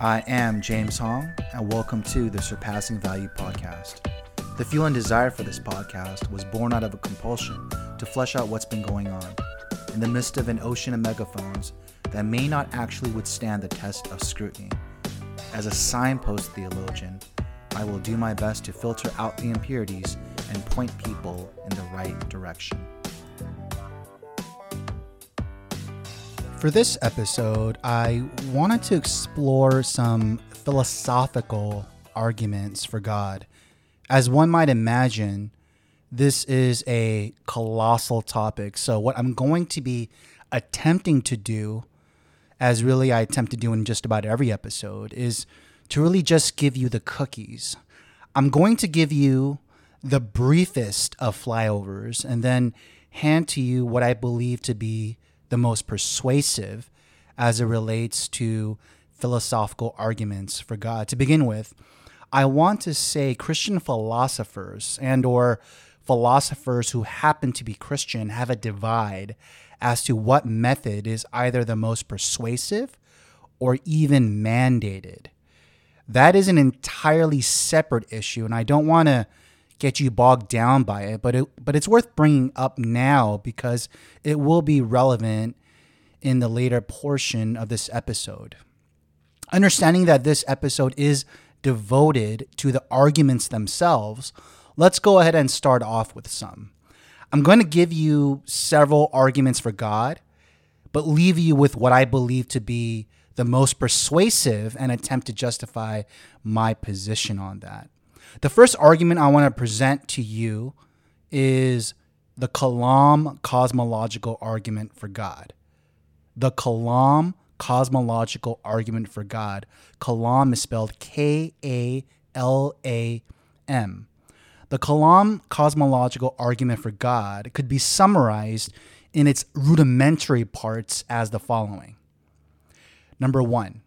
I am James Hong, and welcome to the Surpassing Value Podcast. The fuel and desire for this podcast was born out of a compulsion to flesh out what's been going on in the midst of an ocean of megaphones that may not actually withstand the test of scrutiny. As a signpost theologian, I will do my best to filter out the impurities and point people in the right direction. For this episode, I wanted to explore some philosophical arguments for God. As one might imagine, this is a colossal topic. So, what I'm going to be attempting to do, as really I attempt to do in just about every episode, is to really just give you the cookies. I'm going to give you the briefest of flyovers and then hand to you what I believe to be the most persuasive as it relates to philosophical arguments for God. To begin with, I want to say Christian philosophers and or philosophers who happen to be Christian have a divide as to what method is either the most persuasive or even mandated. That is an entirely separate issue and I don't want to get you bogged down by it, but it but it's worth bringing up now because it will be relevant in the later portion of this episode. Understanding that this episode is devoted to the arguments themselves, let's go ahead and start off with some. I'm going to give you several arguments for God, but leave you with what I believe to be the most persuasive and attempt to justify my position on that. The first argument I want to present to you is the Kalam cosmological argument for God. The Kalam cosmological argument for God. Kalam is spelled K A L A M. The Kalam cosmological argument for God could be summarized in its rudimentary parts as the following Number one,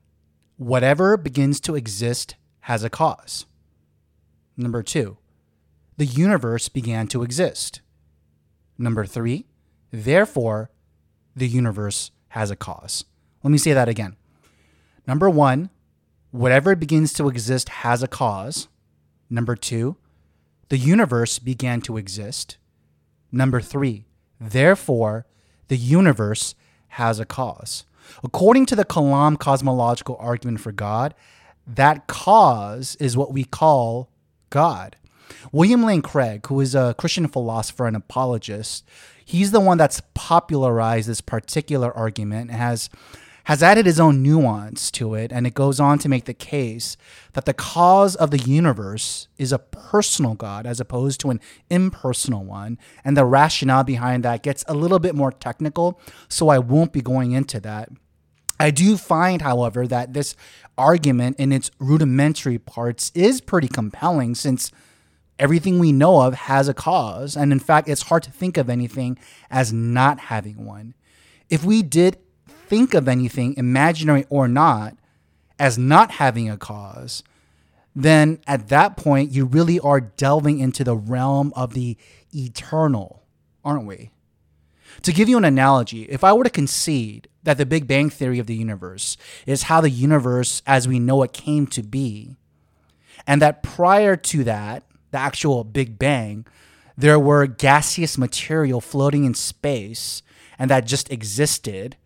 whatever begins to exist has a cause. Number two, the universe began to exist. Number three, therefore, the universe has a cause. Let me say that again. Number one, whatever begins to exist has a cause. Number two, the universe began to exist. Number three, therefore, the universe has a cause. According to the Kalam cosmological argument for God, that cause is what we call God. William Lane Craig, who is a Christian philosopher and apologist, he's the one that's popularized this particular argument and has has added his own nuance to it and it goes on to make the case that the cause of the universe is a personal god as opposed to an impersonal one and the rationale behind that gets a little bit more technical so I won't be going into that I do find, however, that this argument in its rudimentary parts is pretty compelling since everything we know of has a cause. And in fact, it's hard to think of anything as not having one. If we did think of anything, imaginary or not, as not having a cause, then at that point, you really are delving into the realm of the eternal, aren't we? To give you an analogy, if I were to concede that the Big Bang Theory of the universe is how the universe as we know it came to be, and that prior to that, the actual Big Bang, there were gaseous material floating in space and that just existed.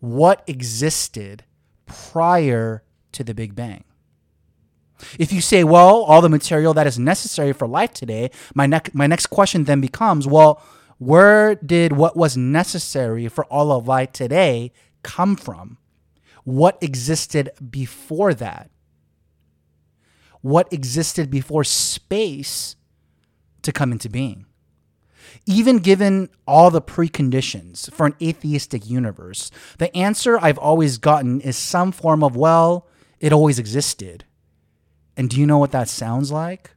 What existed prior to the Big Bang? If you say, well, all the material that is necessary for life today, my, ne- my next question then becomes, well, where did what was necessary for all of life today come from? What existed before that? What existed before space to come into being? Even given all the preconditions for an atheistic universe, the answer I've always gotten is some form of, well, it always existed. And do you know what that sounds like?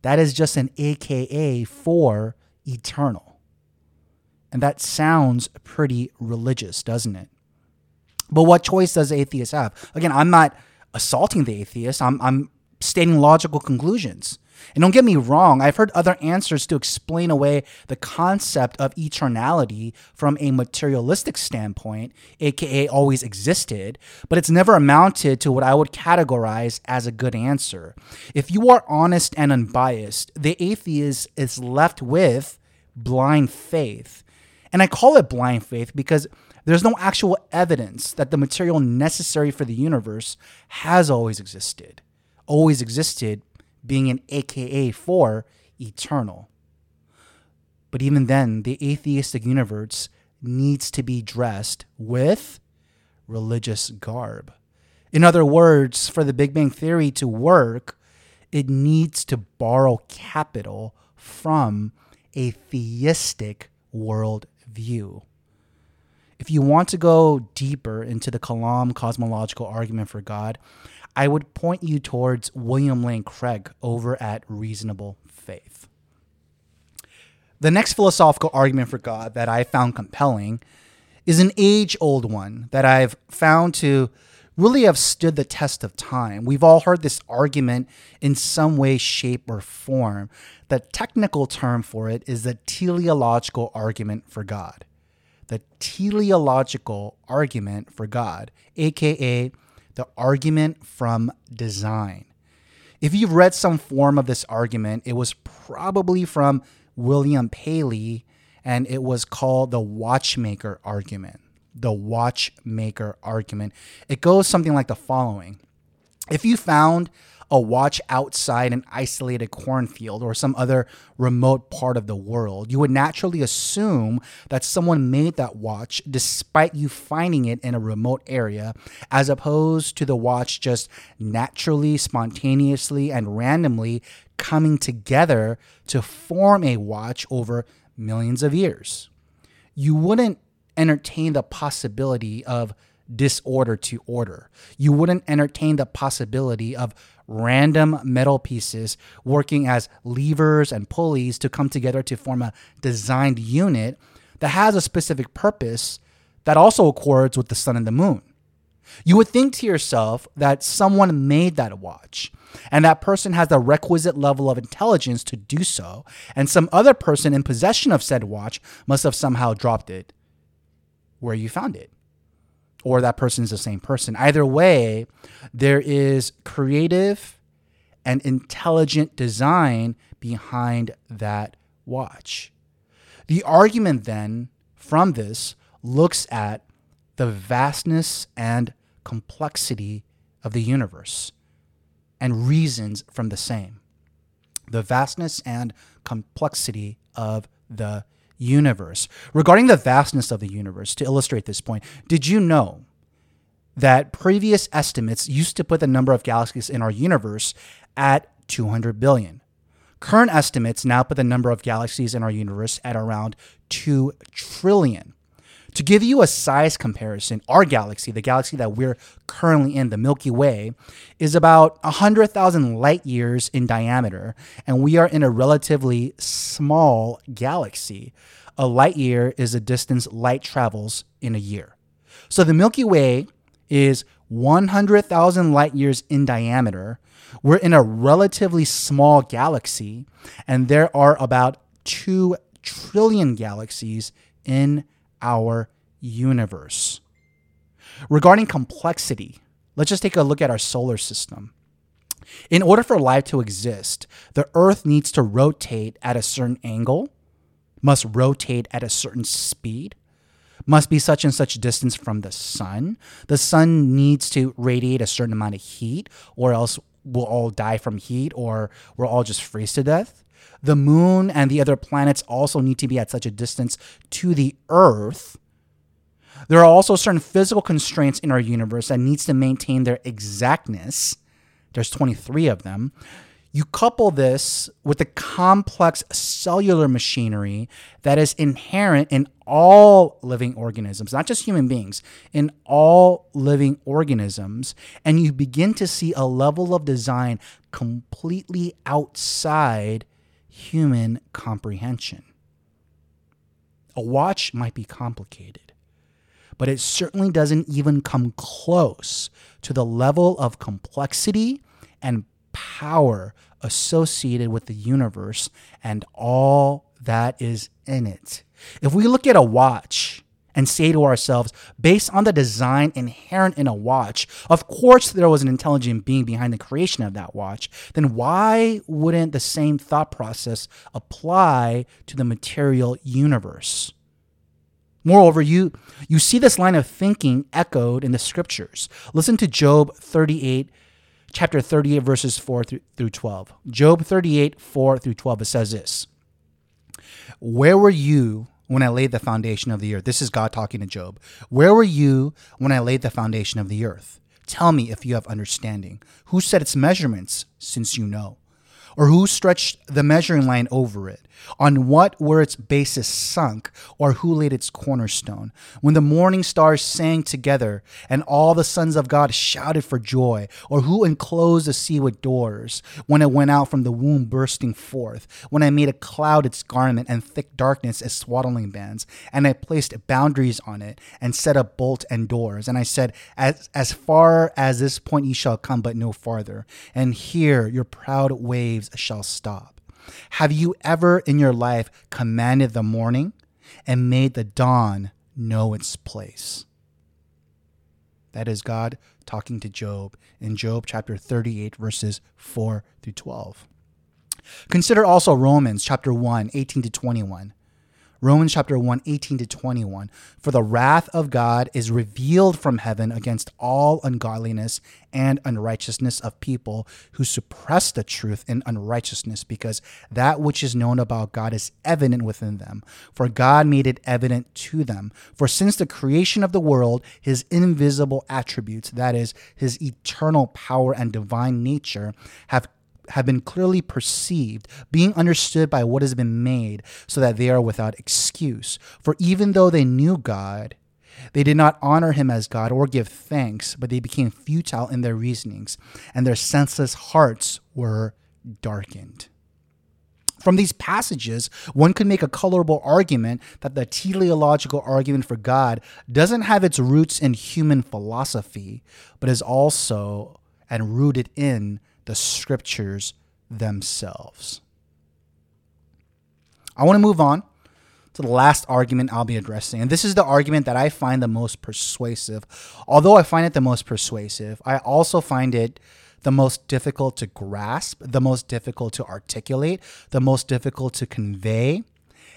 That is just an AKA for eternal. And that sounds pretty religious, doesn't it? But what choice does atheists have? Again, I'm not assaulting the atheist. I'm, I'm stating logical conclusions. And don't get me wrong, I've heard other answers to explain away the concept of eternality from a materialistic standpoint, aka always existed, but it's never amounted to what I would categorize as a good answer. If you are honest and unbiased, the atheist is left with blind faith. And I call it blind faith because there's no actual evidence that the material necessary for the universe has always existed. Always existed being an AKA for eternal. But even then, the atheistic universe needs to be dressed with religious garb. In other words, for the Big Bang Theory to work, it needs to borrow capital from a theistic worldview. If you want to go deeper into the Kalam cosmological argument for God, I would point you towards William Lane Craig over at Reasonable Faith. The next philosophical argument for God that I found compelling is an age old one that I've found to really have stood the test of time. We've all heard this argument in some way, shape, or form. The technical term for it is the teleological argument for God. The teleological argument for God, aka the argument from design. If you've read some form of this argument, it was probably from William Paley and it was called the watchmaker argument. The watchmaker argument. It goes something like the following If you found a watch outside an isolated cornfield or some other remote part of the world, you would naturally assume that someone made that watch despite you finding it in a remote area, as opposed to the watch just naturally, spontaneously, and randomly coming together to form a watch over millions of years. You wouldn't entertain the possibility of disorder to order. You wouldn't entertain the possibility of random metal pieces working as levers and pulleys to come together to form a designed unit that has a specific purpose that also accords with the sun and the moon. You would think to yourself that someone made that watch and that person has the requisite level of intelligence to do so, and some other person in possession of said watch must have somehow dropped it where you found it or that person is the same person. Either way, there is creative and intelligent design behind that watch. The argument then from this looks at the vastness and complexity of the universe and reasons from the same. The vastness and complexity of the universe. Regarding the vastness of the universe, to illustrate this point, did you know that previous estimates used to put the number of galaxies in our universe at 200 billion? Current estimates now put the number of galaxies in our universe at around 2 trillion. To give you a size comparison, our galaxy, the galaxy that we're currently in, the Milky Way, is about 100,000 light years in diameter, and we are in a relatively small galaxy. A light year is the distance light travels in a year. So the Milky Way is 100,000 light years in diameter. We're in a relatively small galaxy, and there are about 2 trillion galaxies in our universe. Regarding complexity, let's just take a look at our solar system. In order for life to exist, the Earth needs to rotate at a certain angle, must rotate at a certain speed, must be such and such distance from the sun. The sun needs to radiate a certain amount of heat, or else we'll all die from heat, or we'll all just freeze to death. The moon and the other planets also need to be at such a distance to the Earth. There are also certain physical constraints in our universe that needs to maintain their exactness. There's 23 of them. You couple this with the complex cellular machinery that is inherent in all living organisms, not just human beings, in all living organisms, and you begin to see a level of design completely outside human comprehension. A watch might be complicated, but it certainly doesn't even come close to the level of complexity and power associated with the universe and all that is in it. If we look at a watch and say to ourselves, based on the design inherent in a watch, of course there was an intelligent being behind the creation of that watch, then why wouldn't the same thought process apply to the material universe? Moreover, you, you see this line of thinking echoed in the scriptures. Listen to Job 38, chapter 38, verses 4 through, through 12. Job 38, 4 through 12, it says this Where were you when I laid the foundation of the earth. This is God talking to Job. Where were you when I laid the foundation of the earth? Tell me if you have understanding. Who set its measurements, since you know? Or who stretched the measuring line over it? On what were its bases sunk, or who laid its cornerstone? When the morning stars sang together, and all the sons of God shouted for joy, or who enclosed the sea with doors, when it went out from the womb bursting forth, when I made a cloud its garment, and thick darkness as swaddling bands, and I placed boundaries on it, and set up bolt and doors, and I said, As, as far as this point ye shall come, but no farther, and here your proud waves shall stop. Have you ever in your life commanded the morning and made the dawn know its place? That is God talking to Job in Job chapter 38, verses 4 through 12. Consider also Romans chapter 1, 18 to 21. Romans chapter 1, 18 to 21. For the wrath of God is revealed from heaven against all ungodliness and unrighteousness of people who suppress the truth in unrighteousness, because that which is known about God is evident within them. For God made it evident to them. For since the creation of the world, his invisible attributes, that is, his eternal power and divine nature, have have been clearly perceived, being understood by what has been made, so that they are without excuse. For even though they knew God, they did not honor him as God or give thanks, but they became futile in their reasonings, and their senseless hearts were darkened. From these passages, one could make a colorable argument that the teleological argument for God doesn't have its roots in human philosophy, but is also and rooted in the scriptures themselves. I want to move on to the last argument I'll be addressing. And this is the argument that I find the most persuasive. Although I find it the most persuasive, I also find it the most difficult to grasp, the most difficult to articulate, the most difficult to convey,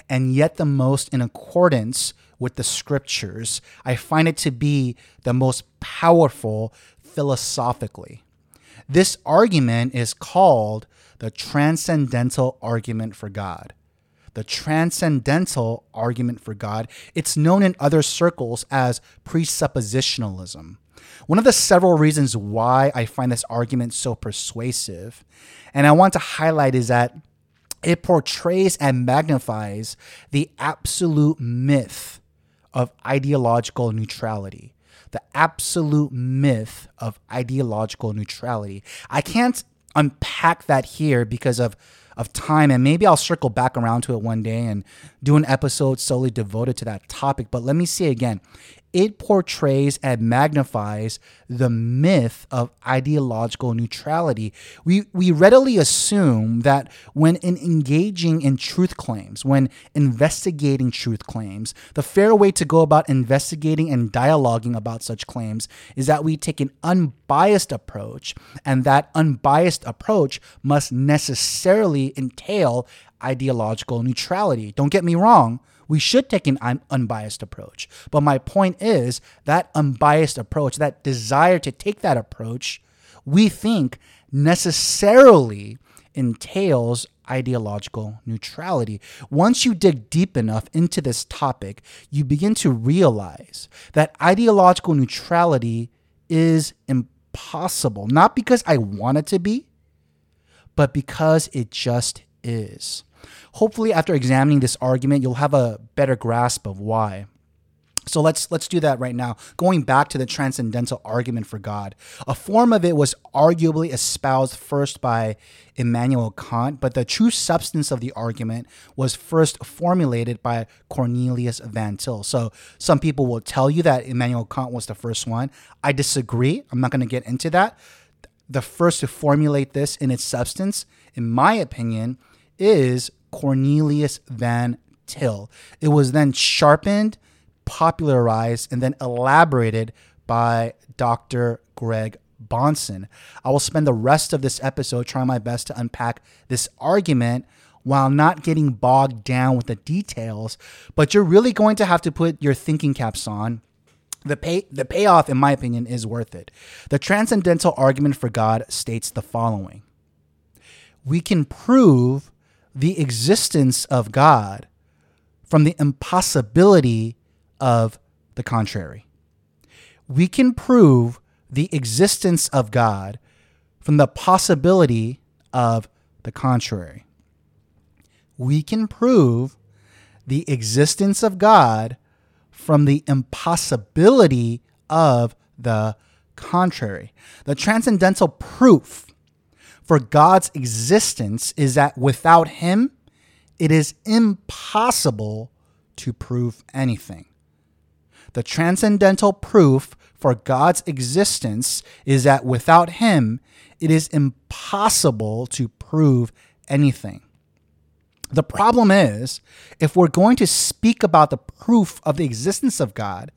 and yet the most in accordance with the scriptures. I find it to be the most powerful philosophically. This argument is called the transcendental argument for God. The transcendental argument for God. It's known in other circles as presuppositionalism. One of the several reasons why I find this argument so persuasive, and I want to highlight, is that it portrays and magnifies the absolute myth of ideological neutrality the absolute myth of ideological neutrality. I can't unpack that here because of of time and maybe I'll circle back around to it one day and do an episode solely devoted to that topic but let me say again it portrays and magnifies the myth of ideological neutrality. We, we readily assume that when in engaging in truth claims, when investigating truth claims, the fair way to go about investigating and dialoguing about such claims is that we take an unbiased approach, and that unbiased approach must necessarily entail ideological neutrality. Don't get me wrong we should take an unbiased approach. But my point is that unbiased approach, that desire to take that approach, we think necessarily entails ideological neutrality. Once you dig deep enough into this topic, you begin to realize that ideological neutrality is impossible, not because I want it to be, but because it just is. Hopefully, after examining this argument, you'll have a better grasp of why. So let's let's do that right now. Going back to the transcendental argument for God. A form of it was arguably espoused first by Immanuel Kant, but the true substance of the argument was first formulated by Cornelius Van Til. So some people will tell you that Immanuel Kant was the first one. I disagree. I'm not going to get into that. The first to formulate this in its substance in my opinion, is Cornelius Van Til. It was then sharpened, popularized, and then elaborated by Dr. Greg Bahnsen. I will spend the rest of this episode trying my best to unpack this argument while not getting bogged down with the details, but you're really going to have to put your thinking caps on. The pay the payoff in my opinion is worth it. The transcendental argument for God states the following. We can prove the existence of God from the impossibility of the contrary. We can prove the existence of God from the possibility of the contrary. We can prove the existence of God from the impossibility of the contrary. The transcendental proof for God's existence is that without Him, it is impossible to prove anything. The transcendental proof for God's existence is that without Him, it is impossible to prove anything. The problem is, if we're going to speak about the proof of the existence of God,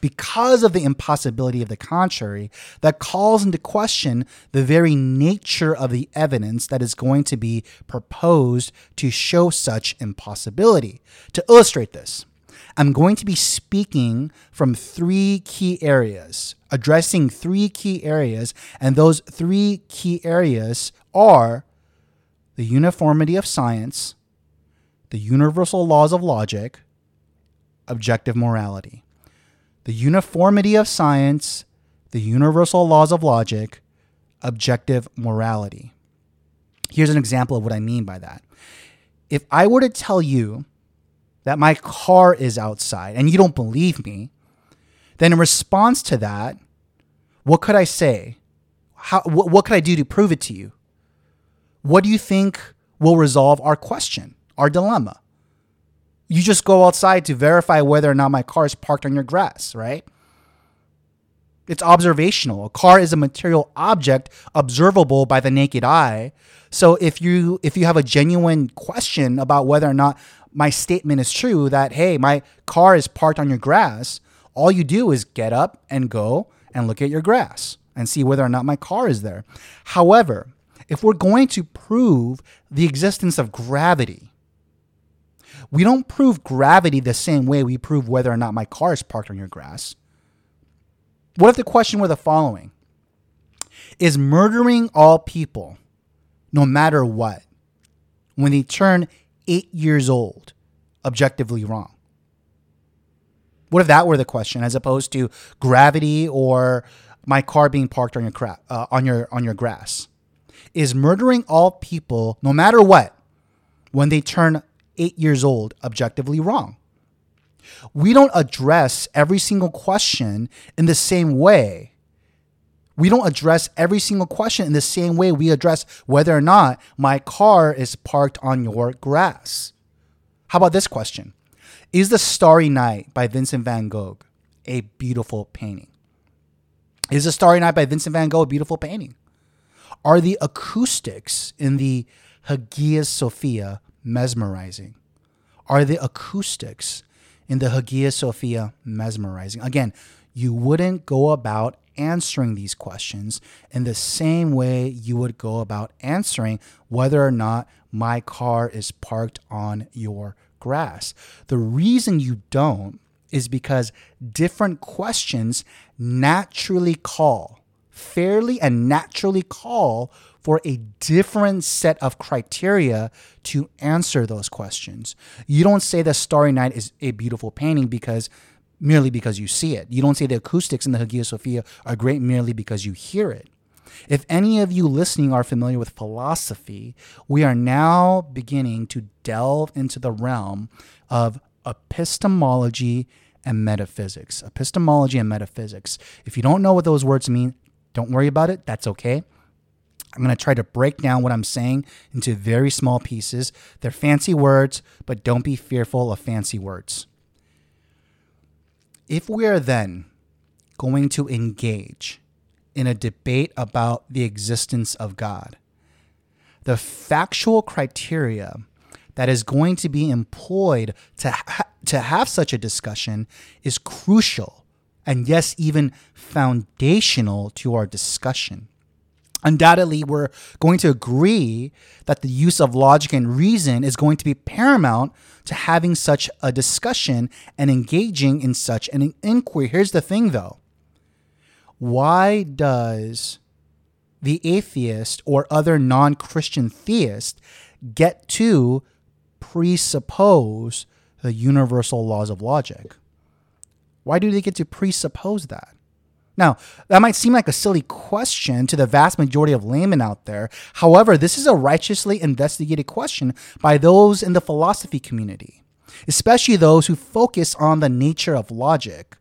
because of the impossibility of the contrary, that calls into question the very nature of the evidence that is going to be proposed to show such impossibility. To illustrate this, I'm going to be speaking from three key areas, addressing three key areas, and those three key areas are the uniformity of science, the universal laws of logic, objective morality the uniformity of science, the universal laws of logic, objective morality. Here's an example of what I mean by that. If I were to tell you that my car is outside and you don't believe me, then in response to that, what could I say? How, what, what could I do to prove it to you? What do you think will resolve our question, our dilemma? You just go outside to verify whether or not my car is parked on your grass, right? It's observational. A car is a material object observable by the naked eye. So if you if you have a genuine question about whether or not my statement is true that hey, my car is parked on your grass, all you do is get up and go and look at your grass and see whether or not my car is there. However, if we're going to prove the existence of gravity, we don't prove gravity the same way we prove whether or not my car is parked on your grass. What if the question were the following? Is murdering all people, no matter what, when they turn eight years old, objectively wrong? What if that were the question, as opposed to gravity or my car being parked on your uh, on your on your grass? Is murdering all people, no matter what, when they turn eight years old objectively wrong. We don't address every single question in the same way. We don't address every single question in the same way we address whether or not my car is parked on your grass. How about this question? Is The Starry Night by Vincent van Gogh a beautiful painting? Is The Starry Night by Vincent van Gogh a beautiful painting? Are the acoustics in the Hagia Sophia mesmerizing? Are the acoustics in the Hagia Sophia mesmerizing? Again, you wouldn't go about answering these questions in the same way you would go about answering whether or not my car is parked on your grass. The reason you don't is because different questions naturally call, fairly and naturally call for a different set of criteria to answer those questions. You don't say the Starry Night is a beautiful painting because merely because you see it. You don't say the acoustics in the Hagia Sophia are great merely because you hear it. If any of you listening are familiar with philosophy, we are now beginning to delve into the realm of epistemology and metaphysics. Epistemology and metaphysics. If you don't know what those words mean, don't worry about it. That's okay. I'm going to try to break down what I'm saying into very small pieces. They're fancy words, but don't be fearful of fancy words. If we are then going to engage in a debate about the existence of God, the factual criteria that is going to be employed to, ha- to have such a discussion is crucial and, yes, even foundational to our discussion. Undoubtedly, we're going to agree that the use of logic and reason is going to be paramount to having such a discussion and engaging in such an inquiry. Here's the thing though why does the atheist or other non Christian theist get to presuppose the universal laws of logic? Why do they get to presuppose that? Now, that might seem like a silly question to the vast majority of laymen out there. However, this is a righteously investigated question by those in the philosophy community, especially those who focus on the nature of logic.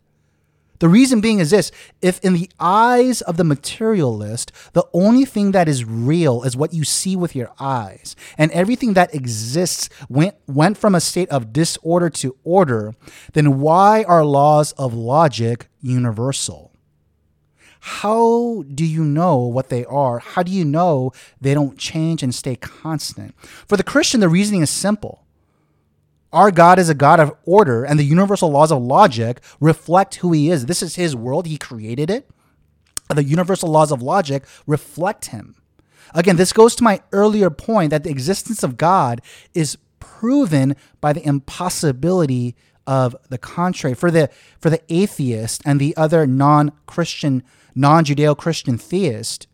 The reason being is this if, in the eyes of the materialist, the only thing that is real is what you see with your eyes, and everything that exists went, went from a state of disorder to order, then why are laws of logic universal? How do you know what they are? How do you know they don't change and stay constant? For the Christian, the reasoning is simple. Our God is a God of order, and the universal laws of logic reflect who He is. This is His world, He created it. The universal laws of logic reflect Him. Again, this goes to my earlier point that the existence of God is proven by the impossibility of the contrary. For the for the atheist and the other non-Christian non Judeo Christian theist,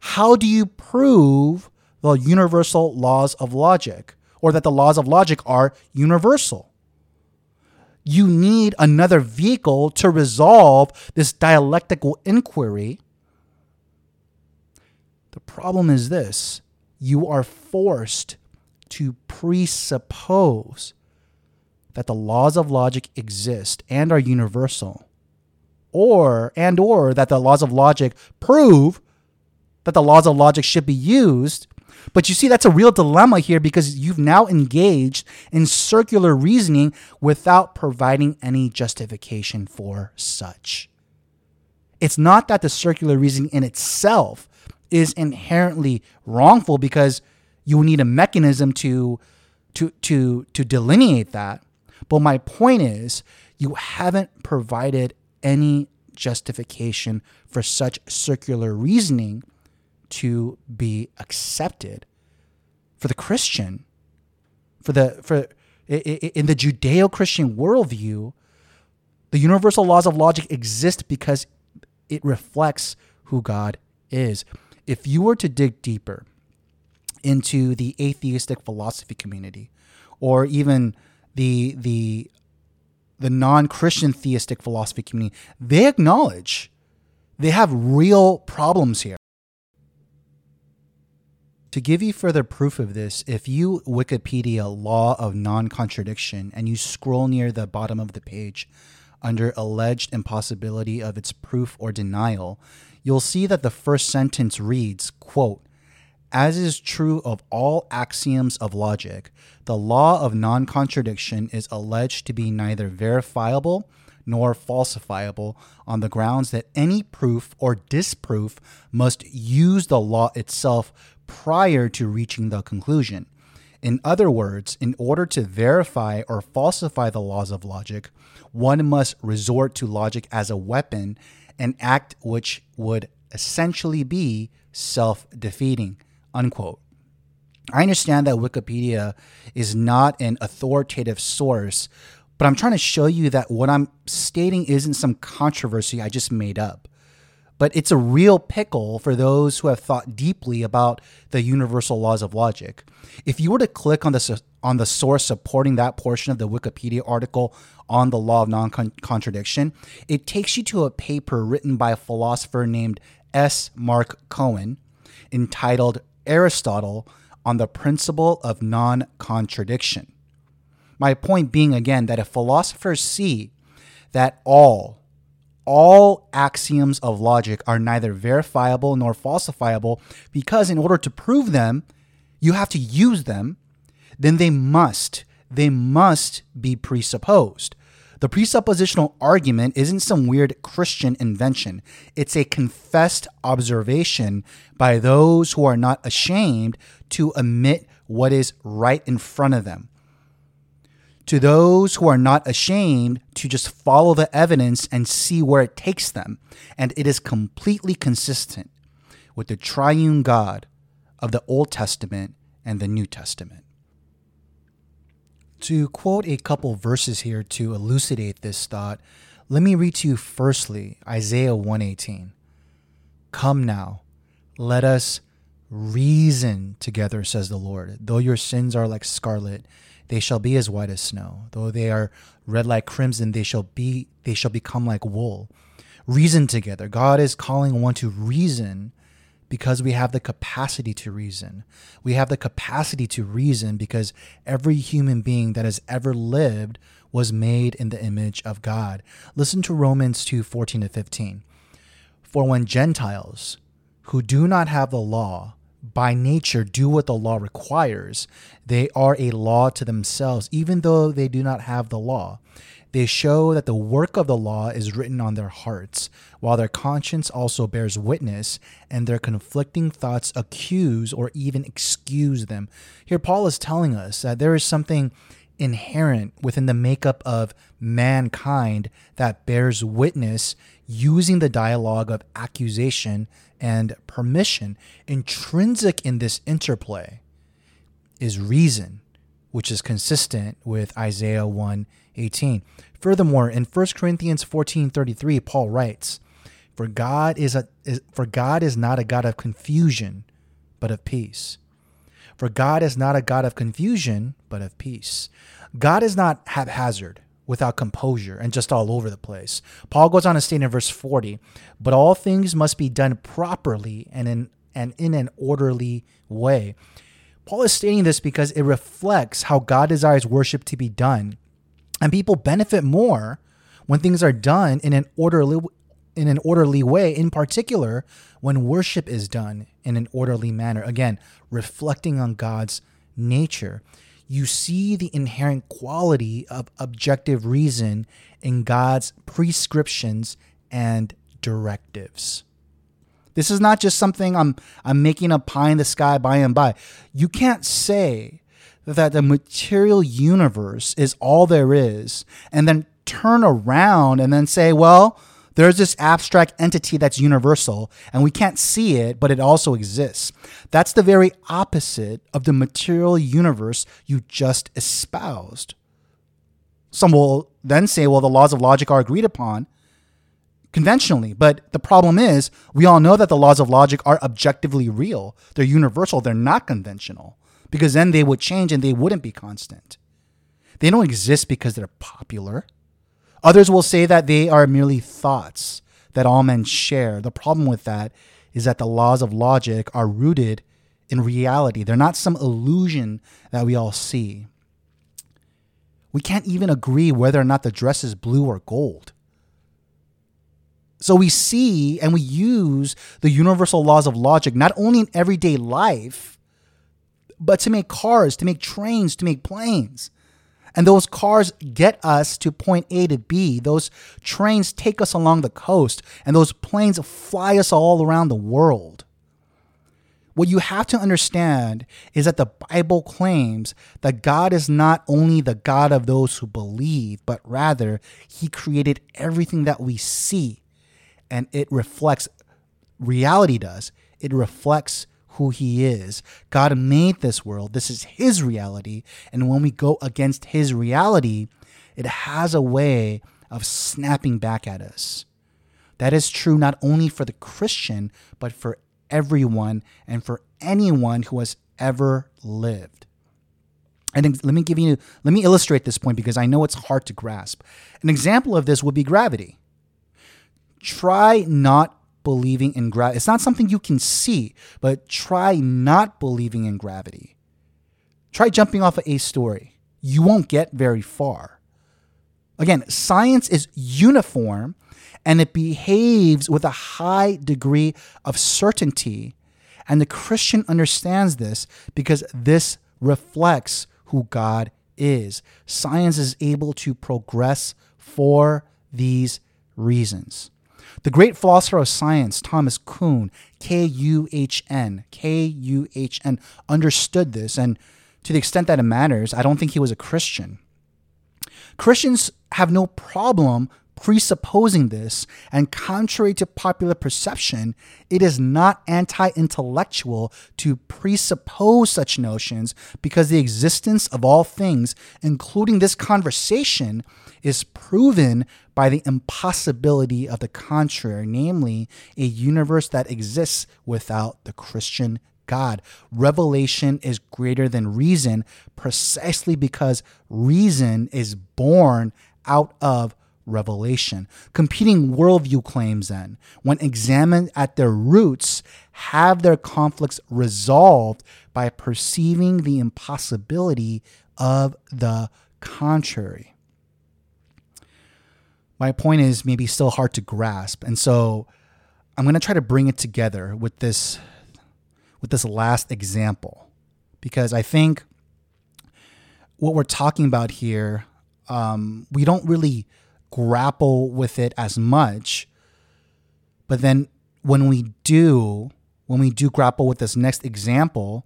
how do you prove the universal laws of logic or that the laws of logic are universal? You need another vehicle to resolve this dialectical inquiry. The problem is this you are forced to presuppose that the laws of logic exist and are universal or and or that the laws of logic prove that the laws of logic should be used. But you see that's a real dilemma here because you've now engaged in circular reasoning without providing any justification for such. It's not that the circular reasoning in itself is inherently wrongful because you need a mechanism to to to to delineate that. But my point is you haven't provided any justification for such circular reasoning to be accepted for the Christian, for the for in the Judeo-Christian worldview, the universal laws of logic exist because it reflects who God is. If you were to dig deeper into the atheistic philosophy community, or even the the the non-Christian theistic philosophy community, they acknowledge they have real problems here. To give you further proof of this, if you Wikipedia law of non contradiction and you scroll near the bottom of the page under alleged impossibility of its proof or denial, you'll see that the first sentence reads, quote, as is true of all axioms of logic, the law of non contradiction is alleged to be neither verifiable nor falsifiable on the grounds that any proof or disproof must use the law itself prior to reaching the conclusion. In other words, in order to verify or falsify the laws of logic, one must resort to logic as a weapon, an act which would essentially be self defeating unquote. I understand that Wikipedia is not an authoritative source, but I'm trying to show you that what I'm stating isn't some controversy I just made up. But it's a real pickle for those who have thought deeply about the universal laws of logic. If you were to click on the on the source supporting that portion of the Wikipedia article on the law of non-contradiction, it takes you to a paper written by a philosopher named S. Mark Cohen entitled Aristotle on the principle of non contradiction. My point being again that if philosophers see that all, all axioms of logic are neither verifiable nor falsifiable because in order to prove them, you have to use them, then they must, they must be presupposed. The presuppositional argument isn't some weird Christian invention. It's a confessed observation by those who are not ashamed to admit what is right in front of them. To those who are not ashamed to just follow the evidence and see where it takes them. And it is completely consistent with the triune God of the Old Testament and the New Testament. To quote a couple verses here to elucidate this thought, let me read to you firstly Isaiah 118. Come now, let us reason together, says the Lord. Though your sins are like scarlet, they shall be as white as snow. Though they are red like crimson, they shall be they shall become like wool. Reason together. God is calling one to reason because we have the capacity to reason. We have the capacity to reason because every human being that has ever lived was made in the image of God. Listen to Romans 2 14 to 15. For when Gentiles who do not have the law by nature do what the law requires, they are a law to themselves, even though they do not have the law. They show that the work of the law is written on their hearts, while their conscience also bears witness, and their conflicting thoughts accuse or even excuse them. Here, Paul is telling us that there is something inherent within the makeup of mankind that bears witness using the dialogue of accusation and permission. Intrinsic in this interplay is reason, which is consistent with Isaiah 1 18. Furthermore, in 1 Corinthians 14:33, Paul writes, "For God is a is, for God is not a God of confusion, but of peace." For God is not a God of confusion, but of peace. God is not haphazard, without composure, and just all over the place. Paul goes on to state in verse 40, but all things must be done properly and in and in an orderly way. Paul is stating this because it reflects how God desires worship to be done and people benefit more when things are done in an orderly in an orderly way, in particular when worship is done in an orderly manner. Again, reflecting on God's nature. You see the inherent quality of objective reason in God's prescriptions and directives. This is not just something I'm I'm making a pie in the sky by and by. You can't say that the material universe is all there is, and then turn around and then say, well, there's this abstract entity that's universal, and we can't see it, but it also exists. That's the very opposite of the material universe you just espoused. Some will then say, well, the laws of logic are agreed upon conventionally. But the problem is, we all know that the laws of logic are objectively real. They're universal, they're not conventional because then they would change and they wouldn't be constant. They don't exist because they're popular. Others will say that they are merely thoughts that all men share. The problem with that is that the laws of logic are rooted in reality, they're not some illusion that we all see. We can't even agree whether or not the dress is blue or gold. So we see and we use the universal laws of logic not only in everyday life, but to make cars, to make trains, to make planes. And those cars get us to point A to B. Those trains take us along the coast, and those planes fly us all around the world. What you have to understand is that the Bible claims that God is not only the God of those who believe, but rather He created everything that we see. And it reflects, reality does, it reflects who he is. God made this world. This is his reality. And when we go against his reality, it has a way of snapping back at us. That is true not only for the Christian, but for everyone and for anyone who has ever lived. And let me give you, let me illustrate this point because I know it's hard to grasp. An example of this would be gravity. Try not believing in gravity. It's not something you can see, but try not believing in gravity. Try jumping off of a story. You won't get very far. Again, science is uniform and it behaves with a high degree of certainty. And the Christian understands this because this reflects who God is. Science is able to progress for these reasons. The great philosopher of science, Thomas Kuhn, K U H N, K U H N, understood this. And to the extent that it matters, I don't think he was a Christian. Christians have no problem presupposing this, and contrary to popular perception, it is not anti intellectual to presuppose such notions because the existence of all things, including this conversation, is proven by the impossibility of the contrary, namely, a universe that exists without the Christian God. Revelation is greater than reason precisely because reason is born out of revelation. Competing worldview claims, then, when examined at their roots, have their conflicts resolved by perceiving the impossibility of the contrary. My point is maybe still hard to grasp. And so I'm going to try to bring it together with this with this last example because I think what we're talking about here um, we don't really grapple with it as much. But then when we do, when we do grapple with this next example,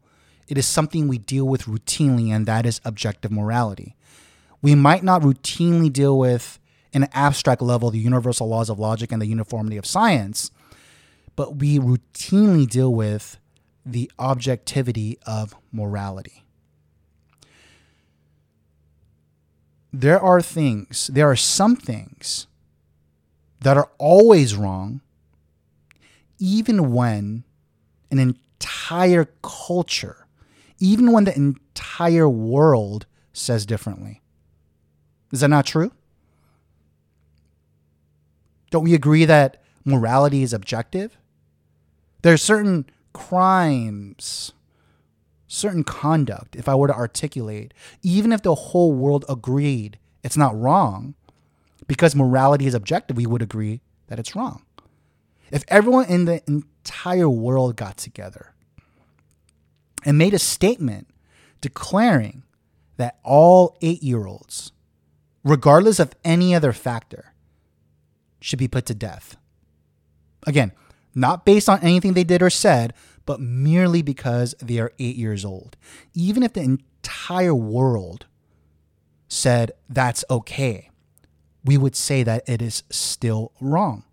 it is something we deal with routinely, and that is objective morality. We might not routinely deal with, in an abstract level, the universal laws of logic and the uniformity of science, but we routinely deal with the objectivity of morality. There are things, there are some things that are always wrong, even when an entire culture, even when the entire world says differently. Is that not true? Don't we agree that morality is objective? There are certain crimes certain conduct, if I were to articulate, even if the whole world agreed it's not wrong, because morality is objective, we would agree that it's wrong. If everyone in the entire world got together and made a statement declaring that all eight year olds, regardless of any other factor, should be put to death. Again, not based on anything they did or said, but merely because they are eight years old. Even if the entire world said that's okay, we would say that it is still wrong.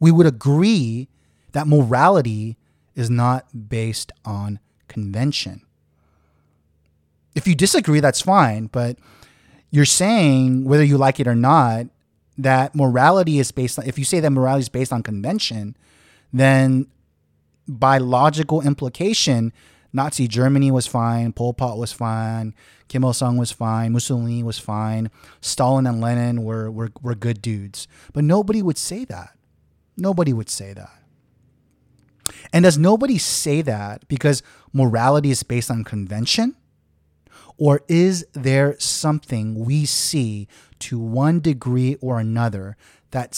We would agree that morality is not based on convention. If you disagree, that's fine, but you're saying, whether you like it or not, that morality is based on, if you say that morality is based on convention, then by logical implication, Nazi Germany was fine, Pol Pot was fine, Kim Il sung was fine, Mussolini was fine, Stalin and Lenin were, were, were good dudes. But nobody would say that. Nobody would say that. And does nobody say that because morality is based on convention? Or is there something we see to one degree or another that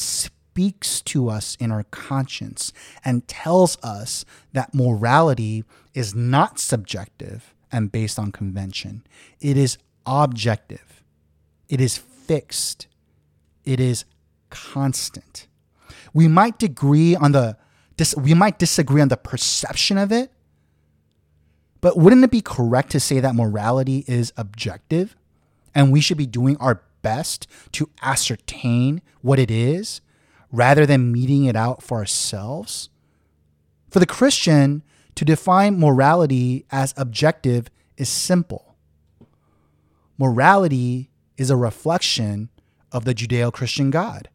speaks to us in our conscience and tells us that morality is not subjective and based on convention. It is objective, it is fixed, it is constant. We might disagree on the we might disagree on the perception of it, but wouldn't it be correct to say that morality is objective and we should be doing our best to ascertain what it is rather than meting it out for ourselves? For the Christian, to define morality as objective is simple. Morality is a reflection of the Judeo Christian God.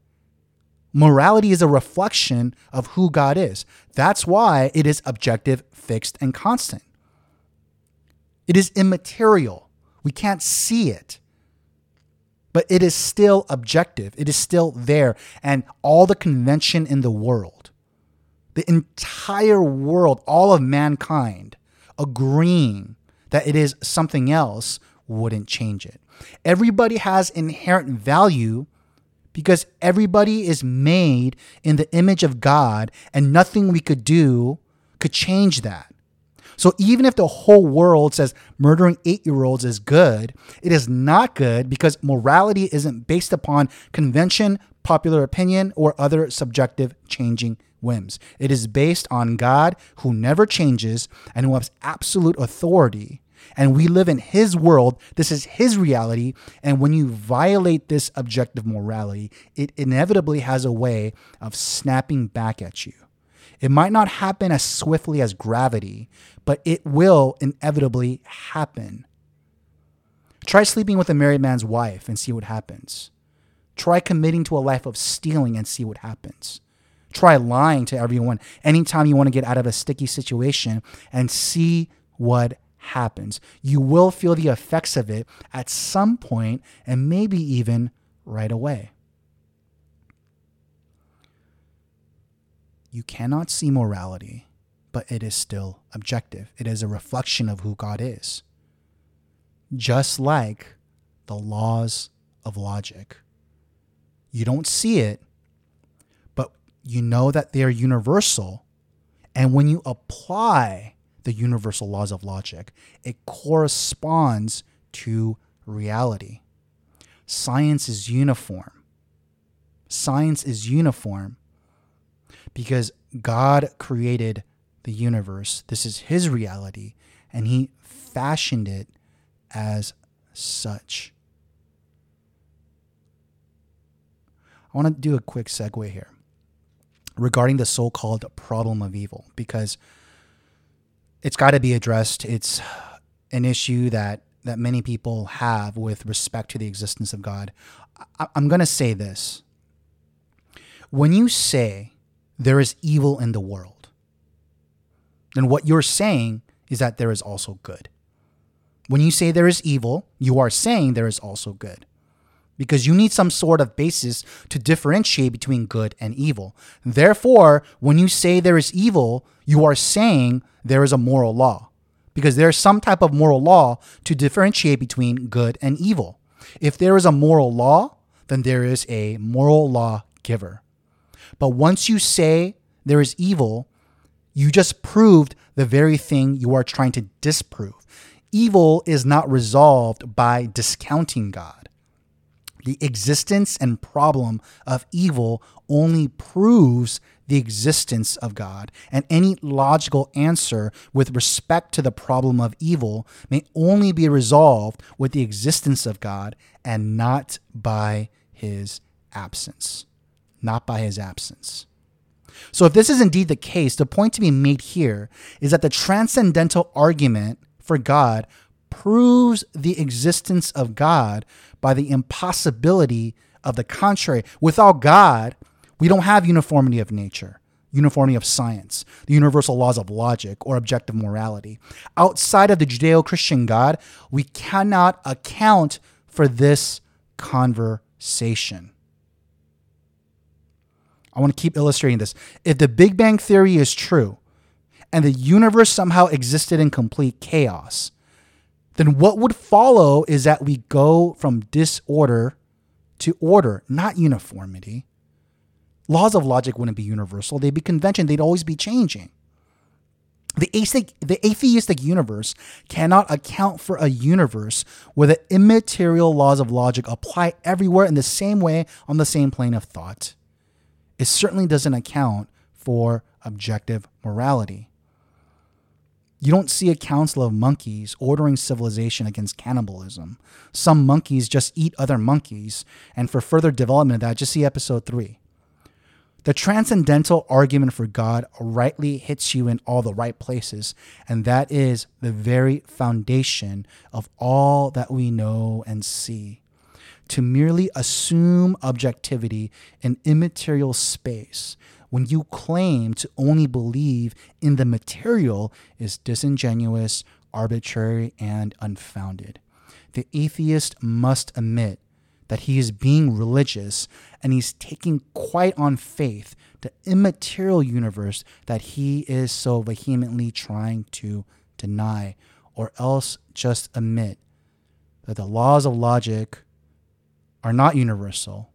Morality is a reflection of who God is. That's why it is objective, fixed, and constant. It is immaterial. We can't see it but it is still objective. It is still there. And all the convention in the world, the entire world, all of mankind agreeing that it is something else wouldn't change it. Everybody has inherent value because everybody is made in the image of God and nothing we could do could change that. So even if the whole world says murdering eight year olds is good, it is not good because morality isn't based upon convention, popular opinion, or other subjective changing whims. It is based on God who never changes and who has absolute authority. And we live in His world. This is His reality. And when you violate this objective morality, it inevitably has a way of snapping back at you. It might not happen as swiftly as gravity, but it will inevitably happen. Try sleeping with a married man's wife and see what happens. Try committing to a life of stealing and see what happens. Try lying to everyone anytime you want to get out of a sticky situation and see what happens. You will feel the effects of it at some point and maybe even right away. You cannot see morality, but it is still objective. It is a reflection of who God is. Just like the laws of logic. You don't see it, but you know that they're universal. And when you apply the universal laws of logic, it corresponds to reality. Science is uniform. Science is uniform because God created the universe. This is His reality, and He fashioned it as such. I want to do a quick segue here regarding the so called problem of evil because it's got to be addressed. It's an issue that, that many people have with respect to the existence of God. I, I'm going to say this. When you say there is evil in the world, then what you're saying is that there is also good. When you say there is evil, you are saying there is also good. Because you need some sort of basis to differentiate between good and evil. Therefore, when you say there is evil, you are saying there is a moral law. Because there is some type of moral law to differentiate between good and evil. If there is a moral law, then there is a moral law giver. But once you say there is evil, you just proved the very thing you are trying to disprove. Evil is not resolved by discounting God. The existence and problem of evil only proves the existence of God, and any logical answer with respect to the problem of evil may only be resolved with the existence of God and not by his absence not by his absence. So, if this is indeed the case, the point to be made here is that the transcendental argument for God proves the existence of God by the impossibility of the contrary. Without God, we don't have uniformity of nature, uniformity of science, the universal laws of logic, or objective morality. Outside of the Judeo Christian God, we cannot account for this conversation. I want to keep illustrating this. If the Big Bang Theory is true and the universe somehow existed in complete chaos, then what would follow is that we go from disorder to order, not uniformity. Laws of logic wouldn't be universal, they'd be convention, they'd always be changing. The atheistic, the atheistic universe cannot account for a universe where the immaterial laws of logic apply everywhere in the same way on the same plane of thought it certainly doesn't account for objective morality. You don't see a council of monkeys ordering civilization against cannibalism. Some monkeys just eat other monkeys, and for further development of that, just see episode 3. The transcendental argument for God rightly hits you in all the right places, and that is the very foundation of all that we know and see to merely assume objectivity in immaterial space when you claim to only believe in the material is disingenuous, arbitrary, and unfounded. The atheist must admit that he is being religious and he's taking quite on faith the immaterial universe that he is so vehemently trying to deny, or else just admit that the laws of logic are not universal,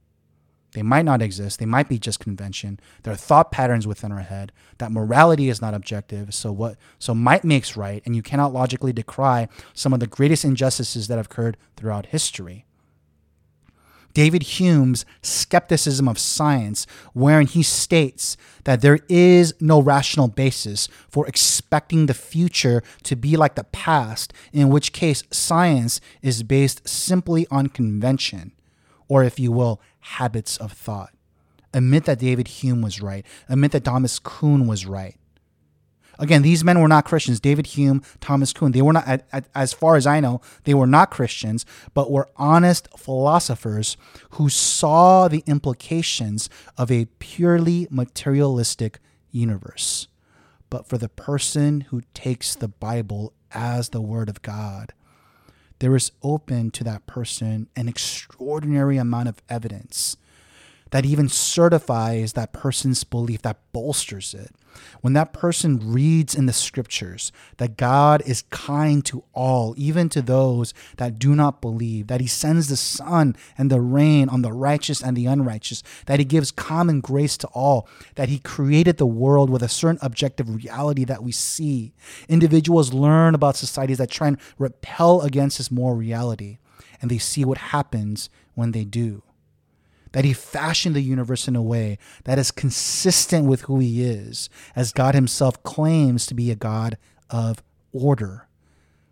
They might not exist. They might be just convention. There are thought patterns within our head that morality is not objective. So what so might makes right, and you cannot logically decry some of the greatest injustices that have occurred throughout history. David Hume's skepticism of science, wherein he states that there is no rational basis for expecting the future to be like the past, in which case science is based simply on convention, or if you will, habits of thought. Admit that David Hume was right. Admit that Thomas Kuhn was right. Again, these men were not Christians. David Hume, Thomas Kuhn, they were not, as far as I know, they were not Christians, but were honest philosophers who saw the implications of a purely materialistic universe. But for the person who takes the Bible as the Word of God, there is open to that person an extraordinary amount of evidence that even certifies that person's belief, that bolsters it. When that person reads in the scriptures that God is kind to all, even to those that do not believe, that he sends the sun and the rain on the righteous and the unrighteous, that he gives common grace to all, that he created the world with a certain objective reality that we see. Individuals learn about societies that try and repel against this moral reality, and they see what happens when they do that he fashioned the universe in a way that is consistent with who he is, as God himself claims to be a God of order.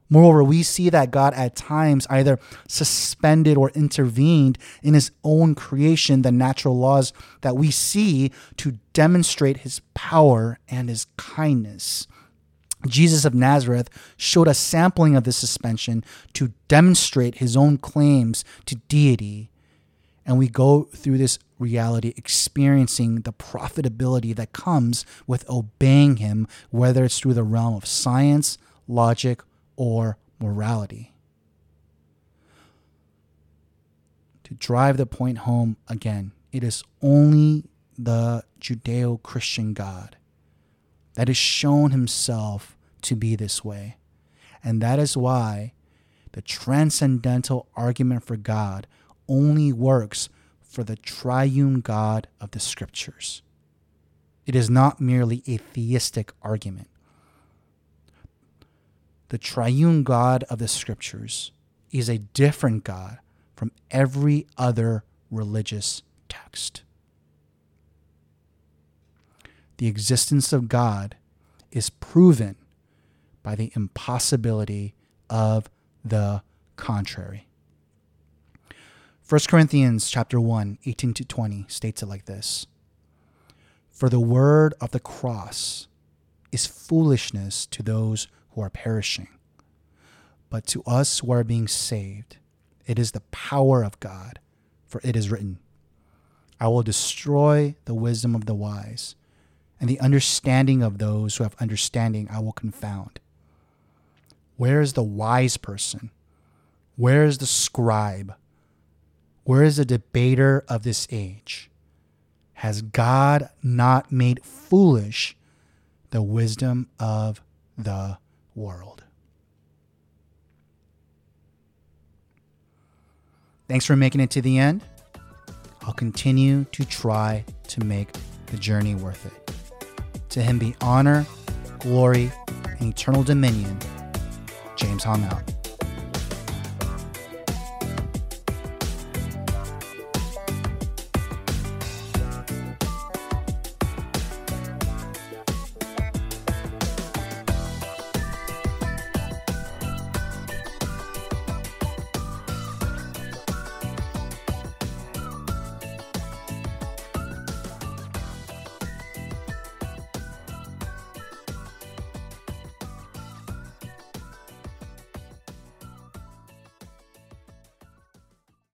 Moreover, we see that God at times either suspended or intervened in his own creation, the natural laws that we see to demonstrate his power and his kindness. Jesus of Nazareth showed a sampling of this suspension to demonstrate his own claims to deity and we go through this reality experiencing the profitability that comes with obeying him, whether it's through the realm of science, logic, or morality. To drive the point home again, it is only the Judeo Christian God that has shown himself to be this way. And that is why the transcendental argument for God only works for the triune God of the scriptures. It is not merely a theistic argument. The triune God of the scriptures is a different God from every other religious text. The existence of God is proven by the impossibility of the contrary. 1 Corinthians chapter 1, 18 to 20 states it like this. For the word of the cross is foolishness to those who are perishing, but to us who are being saved, it is the power of God, for it is written, I will destroy the wisdom of the wise, and the understanding of those who have understanding I will confound. Where is the wise person? Where is the scribe? Where is the debater of this age? Has God not made foolish the wisdom of the world? Thanks for making it to the end. I'll continue to try to make the journey worth it. To him be honor, glory, and eternal dominion. James Hong out.